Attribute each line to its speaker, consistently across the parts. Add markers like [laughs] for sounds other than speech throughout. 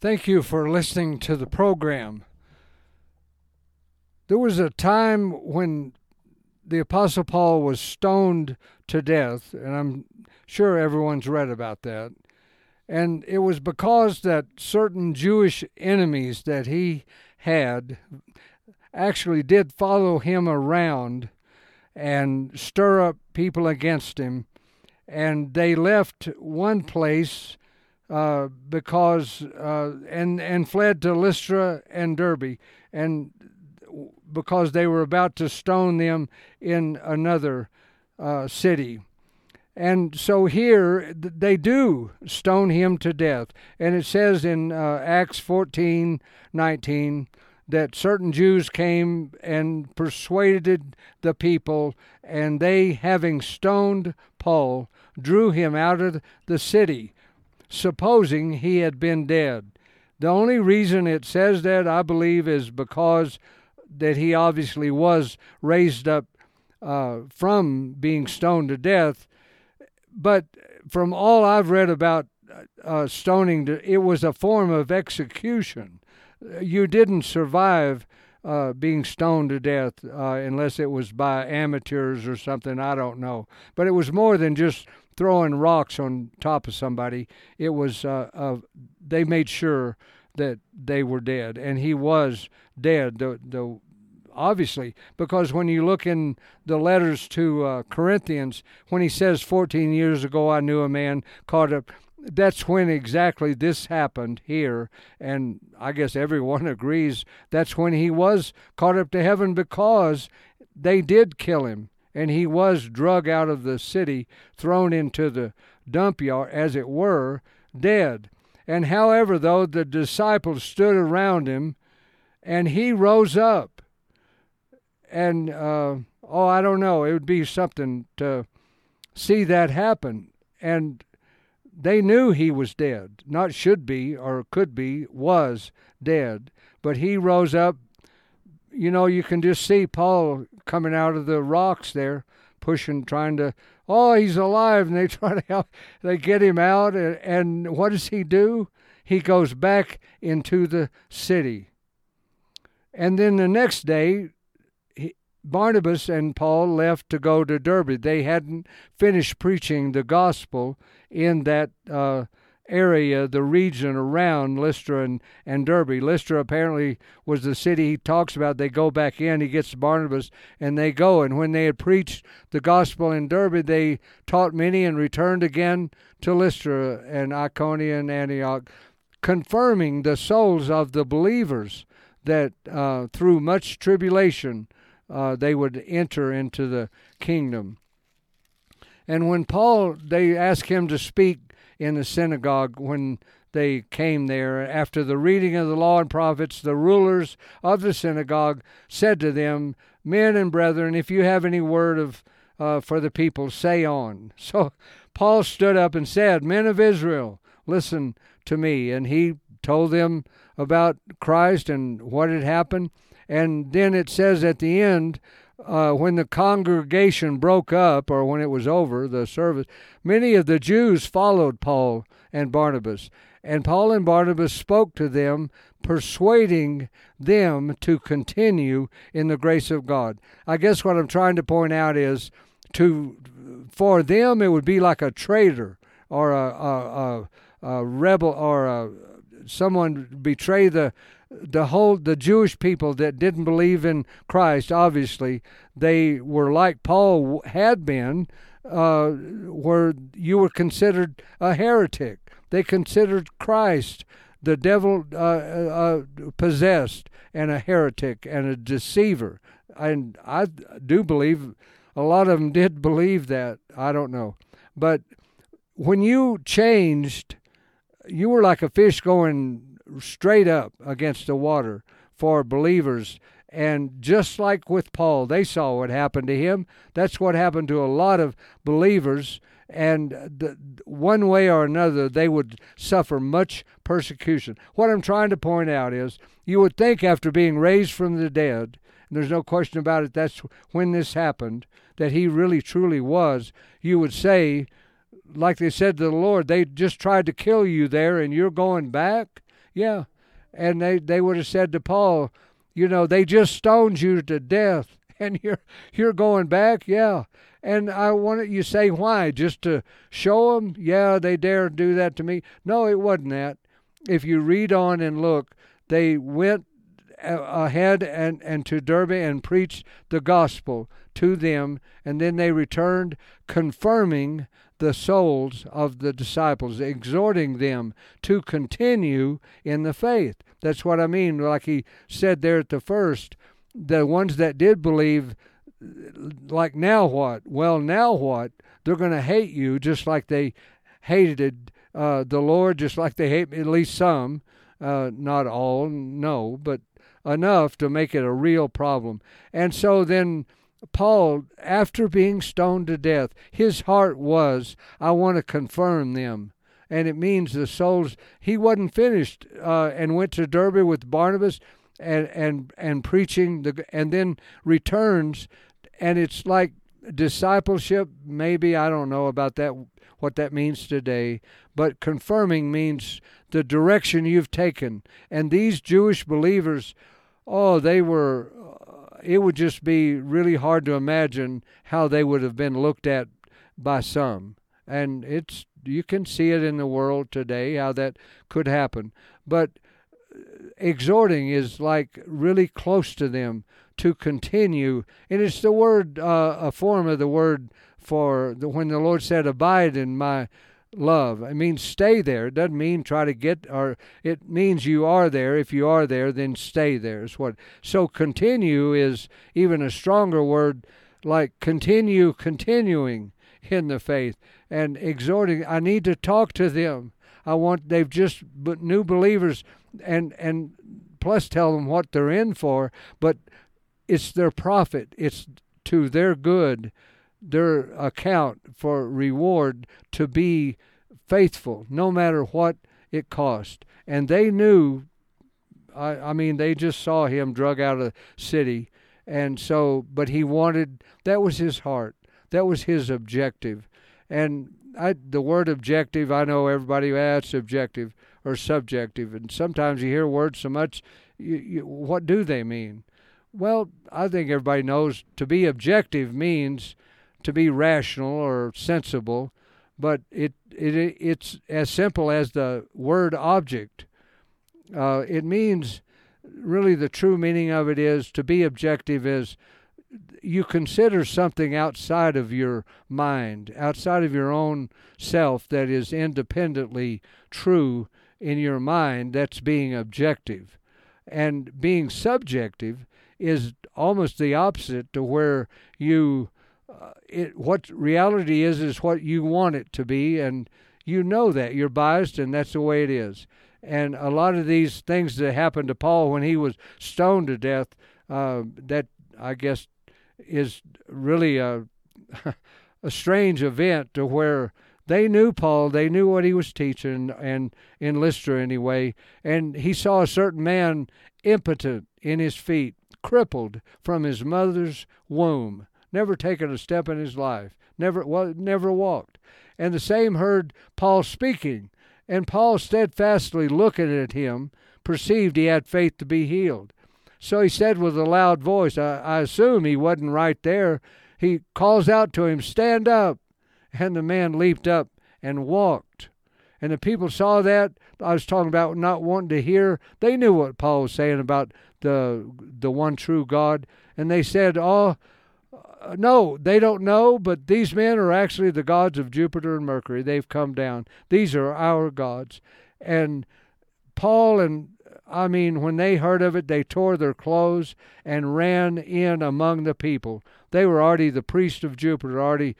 Speaker 1: Thank you for listening to the program. There was a time when the Apostle Paul was stoned to death, and I'm sure everyone's read about that. And it was because that certain Jewish enemies that he had actually did follow him around and stir up people against him. And they left one place uh, because uh, and and fled to Lystra and Derbe, and because they were about to stone them in another uh, city. And so here they do stone him to death. And it says in uh, Acts 14 19 that certain Jews came and persuaded the people, and they, having stoned Paul, drew him out of the city supposing he had been dead. The only reason it says that, I believe, is because that he obviously was raised up uh, from being stoned to death. But from all I've read about uh, stoning, it was a form of execution. You didn't survive uh, being stoned to death uh, unless it was by amateurs or something. I don't know. But it was more than just throwing rocks on top of somebody. It was uh, uh, they made sure that they were dead, and he was dead. The the obviously because when you look in the letters to uh, Corinthians, when he says 14 years ago I knew a man caught up. That's when exactly this happened here, and I guess everyone [laughs] agrees that's when he was caught up to heaven because they did kill him and he was drug out of the city, thrown into the dump yard, as it were, dead. And however, though, the disciples stood around him, and he rose up. And, uh, oh, I don't know, it would be something to see that happen. And they knew he was dead, not should be or could be, was dead. But he rose up. You know, you can just see Paul coming out of the rocks there, pushing, trying to, oh, he's alive. And they [laughs] try to help, they get him out. And, and what does he do? He goes back into the city. And then the next day, he, Barnabas and Paul left to go to Derbe. They hadn't finished preaching the gospel in that uh, area, the region around Lystra and, and Derbe. Lystra apparently was the city he talks about. They go back in, he gets Barnabas, and they go. And when they had preached the gospel in Derbe, they taught many and returned again to Lystra and Iconium and Antioch, confirming the souls of the believers that uh, through much tribulation uh, they would enter into the kingdom. And when Paul, they asked him to speak in the synagogue when they came there. After the reading of the law and prophets, the rulers of the synagogue said to them, Men and brethren, if you have any word of uh, for the people, say on. [laughs] So Paul stood up and said, Men of Israel, listen to me. And he told them about Christ and what had happened. And then it says at the end, uh, when the congregation broke up or when it was over, the service, many of the Jews followed Paul and Barnabas. And Paul and Barnabas spoke to them, persuading them to continue in the grace of God. I guess what I'm trying to point out is to for them it would be like a traitor or a, a, a, a rebel or a, someone betray the the whole the Jewish people that didn't believe in Christ, obviously, they were like Paul had been, uh, where you were considered a heretic. They considered Christ the devil uh, uh, possessed and a heretic and a deceiver. And I do believe a lot of them did believe that. I don't know. But when you changed, you were like a fish going straight up against the water for believers. And just like with Paul, they saw what happened to him. That's what happened to a lot of believers. And the, one way or another, they would suffer much persecution. What I'm trying to point out is you would think after being raised from the dead, and there's no question about it, that's when this happened, that he really truly was, you would say, like they said to the Lord, they just tried to kill you there and you're going back Yeah. And they, they would have said to Paul, you know, they just stoned you to death [laughs] and you're you're going back, yeah. And I wanted you say why, just to show them, yeah, they dare do that to me. No, it wasn't that. If you read on and look, they went ahead and, and to Derbe and preached the gospel to them, and then they returned confirming the souls of the disciples, exhorting them to continue in the faith. That's what I mean. Like he said there at the first, the ones that did believe, like now what? Well, now what? They're going to hate you just like they hated uh, the Lord, just like they hate at least some, uh, not all, no, but enough to make it a real problem. And so then Paul, after being stoned to death, his heart was, I want to confirm them. And it means the souls, he wasn't finished uh, and went to Derbe with Barnabas and and and preaching the and then returns and it's like discipleship maybe i don't know about that what that means today but confirming means the direction you've taken and these jewish believers oh they were it would just be really hard to imagine how they would have been looked at by some and it's you can see it in the world today how that could happen but exhorting is like really close to them to continue. And it's the word, uh, a form of the word for the, when the Lord said, Abide in my love. It means stay there. It doesn't mean try to get, or it means you are there. If you are there, then stay there. Is what. So continue is even a stronger word, like continue, continuing in the faith and exhorting. I need to talk to them. I want. They've just but new believers and and plus tell them what they're in for, but it's their profit. It's to their good, their account for reward to be faithful, no matter what it cost. And they knew. I, I mean, they just saw him drug out of the city, and so, but he wanted. That was his heart. That was his objective, and I, the word objective. I know everybody. Ah, subjective or subjective. And sometimes you hear words so much, you, you, what do they mean? Well, I think everybody knows to be objective means to be rational or sensible, but it, it it's as simple as the word object. Uh, it means really the true meaning of it is to be objective is you consider something outside of your mind, outside of your own self that is independently true in your mind, that's being objective. And being subjective is almost the opposite to where you it what reality is is what you want it to be and you know that. You're biased and that's the way it is. And a lot of these things that happened to paul when he was stoned to death uh, that i guess is really a [laughs] a strange event to where they knew Paul, they knew what he was teaching, and in Lystra anyway, and he saw a certain man impotent in his feet, crippled from his mother's womb, never taken a step in his life, never well, never walked. And the same heard Paul speaking, and Paul steadfastly looking at him, perceived he had faith to be healed. So he said with a loud voice, I, I assume he wasn't right there. He calls out to him, Stand up. And the man leaped up and walked. And the people saw that. I was talking about not wanting to hear. They knew what Paul was saying about the the one true God, and they said, "Oh, no, they don't know, but these men are actually the gods of Jupiter and Mercury. They've come down. These are our gods." And Paul and I mean, when they heard of it, they tore their clothes and ran in among the people. They were already the priests of Jupiter, already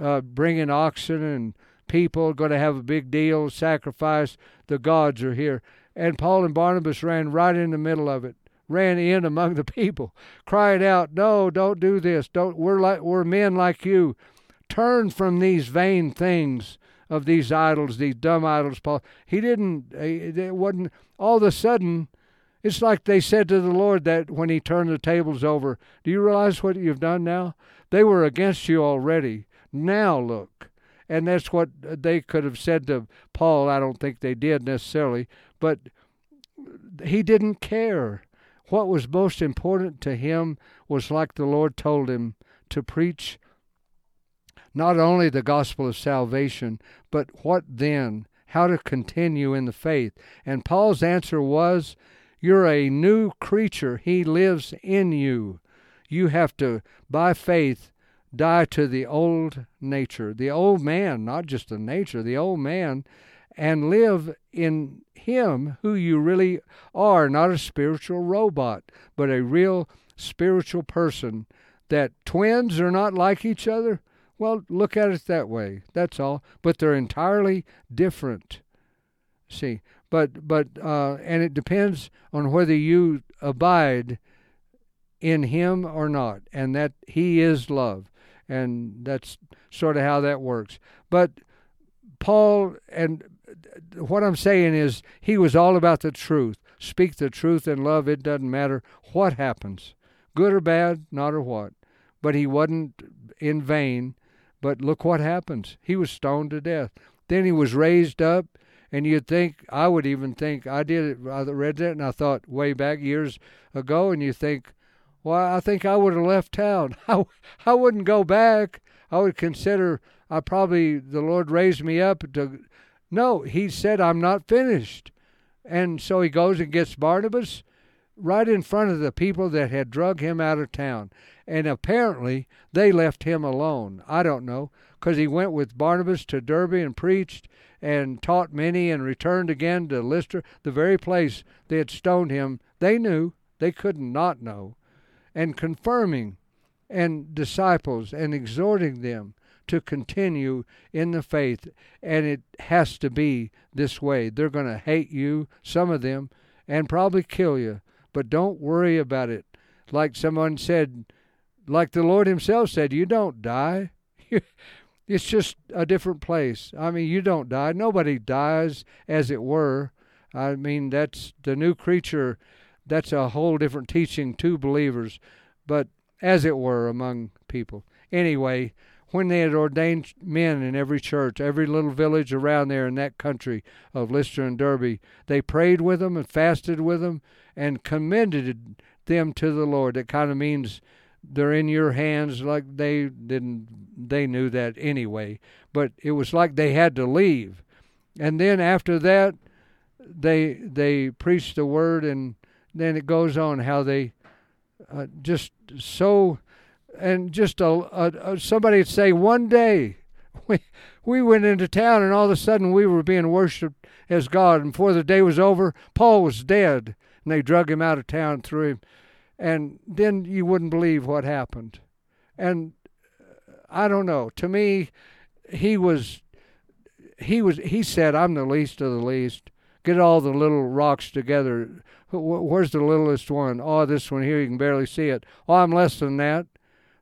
Speaker 1: uh, bringing oxen and people, going to have a big deal, sacrifice. The gods are here. And Paul and Barnabas ran right in the middle of it, ran in among the people, crying out, "No, don't do this. Don't. We're like we're men like you. Turn from these vain things." of these idols, these dumb idols. Paul, he didn't. It wasn't. All of a sudden, it's like they said to the Lord that when He turned the tables over. Do you realize what you've done now? They were against you already. Now look. And that's what they could have said to Paul. I don't think they did necessarily, but he didn't care. What was most important to him was like the Lord told him to preach not only the gospel of salvation, but what then? How to continue in the faith. And Paul's answer was, You're a new creature. He lives in you. You have to, by faith, die to the old nature, the old man, not just the nature, the old man, and live in Him who you really are, not a spiritual robot, but a real spiritual person. That twins are not like each other, well, look at it that way. That's all. But they're entirely different. See, but but uh, and it depends on whether you abide in Him or not, and that He is love, and that's sort of how that works. But Paul and what I'm saying is he was all about the truth. Speak the truth in love. It doesn't matter what happens, good or bad, not or what. But he wasn't in vain but look what happens. He was stoned to death. Then he was raised up, and you'd think, I would even think, I did it, I read that, and I thought way back years ago, and you think, well, I think I would have left town. [laughs] I, I wouldn't go back. I would consider, I probably, the Lord raised me up to, no, he said, I'm not finished. And so he goes and gets Barnabas right in front of the people that had drug him out of town. And apparently they left him alone. I don't know, because he went with Barnabas to Derbe and preached and taught many and returned again to Lystra, the very place they had stoned him. They knew, they could not know, and confirming and disciples and exhorting them to continue in the faith. And it has to be this way. They're going to hate you, some of them, and probably kill you. But don't worry about it. Like someone said, like the Lord Himself said, you don't die. [laughs] it's just a different place. I mean, you don't die. Nobody dies, as it were. I mean, that's the new creature. That's a whole different teaching to believers, but as it were among people. Anyway, when they had ordained men in every church, every little village around there in that country of Lystra and Derbe, they prayed with them and fasted with them and commended them to the Lord. It kind of means they're in your hands like they didn't they knew that anyway but it was like they had to leave and then after that they they preached the word and then it goes on how they uh, just so and just a, a, a somebody would say one day [laughs] we we went into town and all of a sudden we were being worshipped as God and before the day was over Paul was dead and they drug him out of town threw him and then you wouldn't believe what happened. And uh, I don't know. To me, he was he was he said, "I'm the least of the least. Get all the little rocks together. Where's the littlest one? Oh, this one here. You can barely see it. Oh, I'm less than that.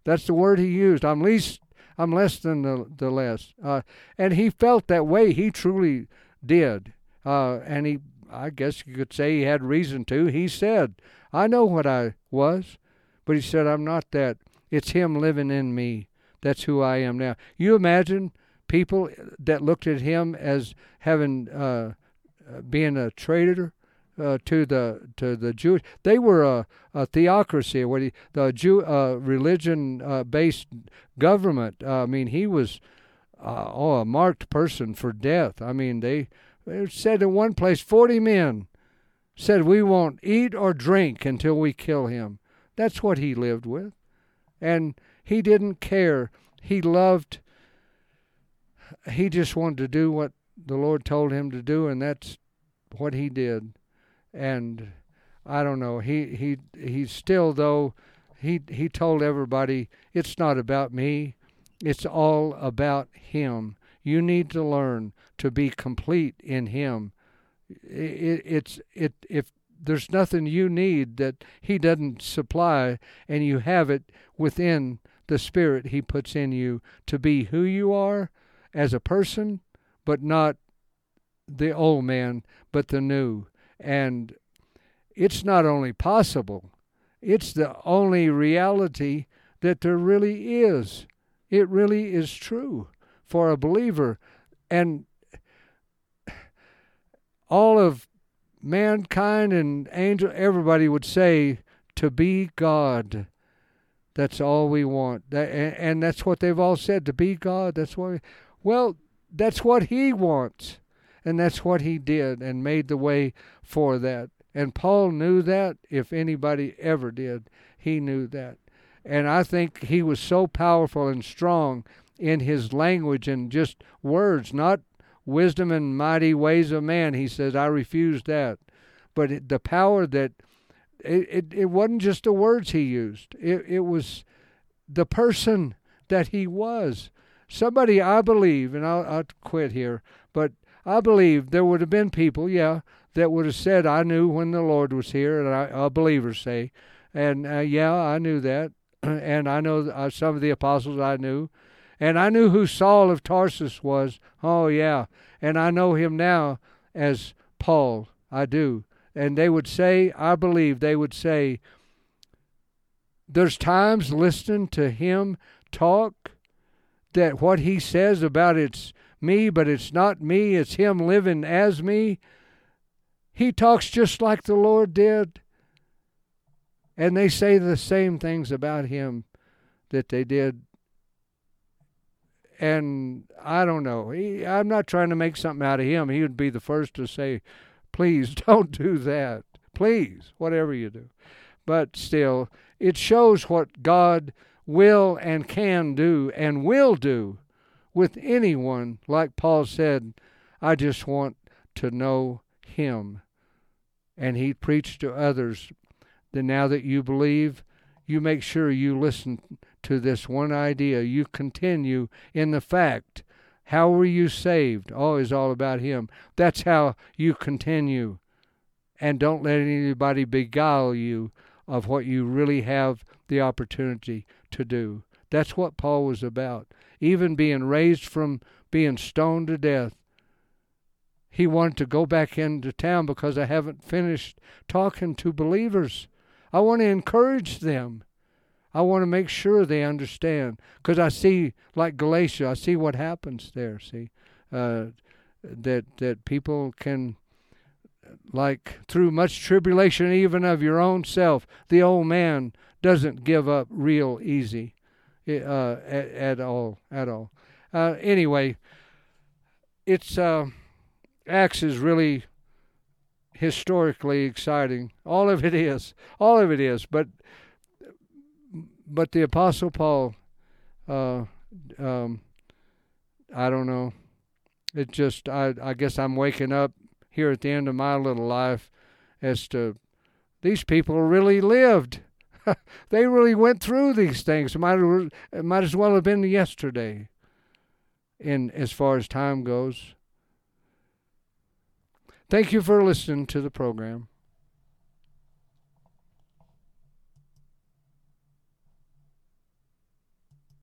Speaker 1: That's the word he used. I'm least. I'm less than the the less. Uh, and he felt that way. He truly did. Uh, and he, I guess you could say, he had reason to. He said, I know what I was, but he said, I'm not that. It's him living in me. That's who I am now. You imagine people that looked at him as having uh, uh, being a traitor uh, to the to the Jewish. They were a, a theocracy, what he, the Jew uh, religion uh, based government. Uh, I mean, he was oh a marked person for death. I mean, they, they said in one place forty men said, We won't eat or drink until we kill him. That's what he lived with. And he didn't care. He loved, he just wanted to do what the Lord told him to do, and that's what he did. And I don't know. He he he still though he he told everybody it's not about me. It's all about him. You need to learn to be complete in him it, it's it if there's nothing you need that he doesn't supply and you have it within the spirit he puts in you to be who you are as a person but not the old man but the new and it's not only possible it's the only reality that there really is it really is true for a believer and all of mankind and angel, everybody would say to be God. That's all we want. That, and, and that's what they've all said to be God. That's what. We, well, that's what He wants, and that's what He did, and made the way for that. And Paul knew that. If anybody ever did, he knew that. And I think he was so powerful and strong in his language and just words, not wisdom and mighty ways of man. He says, I refuse that. But it, the power that it, it, it wasn't just the words he used, it, it was the person that he was. Somebody, I believe, and I'll, I'll quit here, but I believe there would have been people, yeah, that would have said, I knew when the Lord was here, and I, uh, believers say, and uh, yeah, I knew that, [clears throat] and I know uh, some of the apostles I knew, and I knew who Saul of Tarsus was. Oh yeah, and I know him now as Paul. I do, and they would say, I believe they would say, there's times listening to him talk that what he says about it's me, but it's not me, it's him living as me. He talks just like the Lord did. And they say the same things about him that they did. And I don't know. He, I'm not trying to make something out of him. He would be the first to say, please [laughs] don't do that. Please, whatever you do. But still, it shows what God will and can do and will do with anyone. Like Paul said, I just want to know him. And he preached to others that now that you believe, you make sure you listen to this one idea. You continue in the fact. How were you saved? Oh, Always all about Him. That's how you continue. And don't let anybody beguile you of what you really have the opportunity to do. That's what Paul was about. Even being raised from being stoned to death, he wanted to go back into town because I haven't finished talking to believers. I want to encourage them. I want to make sure they understand because I see, like Galatia, I see what happens there. See, uh, that that people can, like through much tribulation, even of your own self, the old man doesn't give up real easy, uh, at, at all, at all. Uh, anyway, it's uh, Acts is really historically exciting. All of it is. All of it is. But but the Apostle Paul, uh, um, I don't know. It just I I guess I'm waking up here at the end of my little life as to these people really lived. [laughs] they really went through these things. It might might as well have been yesterday. In as far as time goes. Thank you for listening to the program.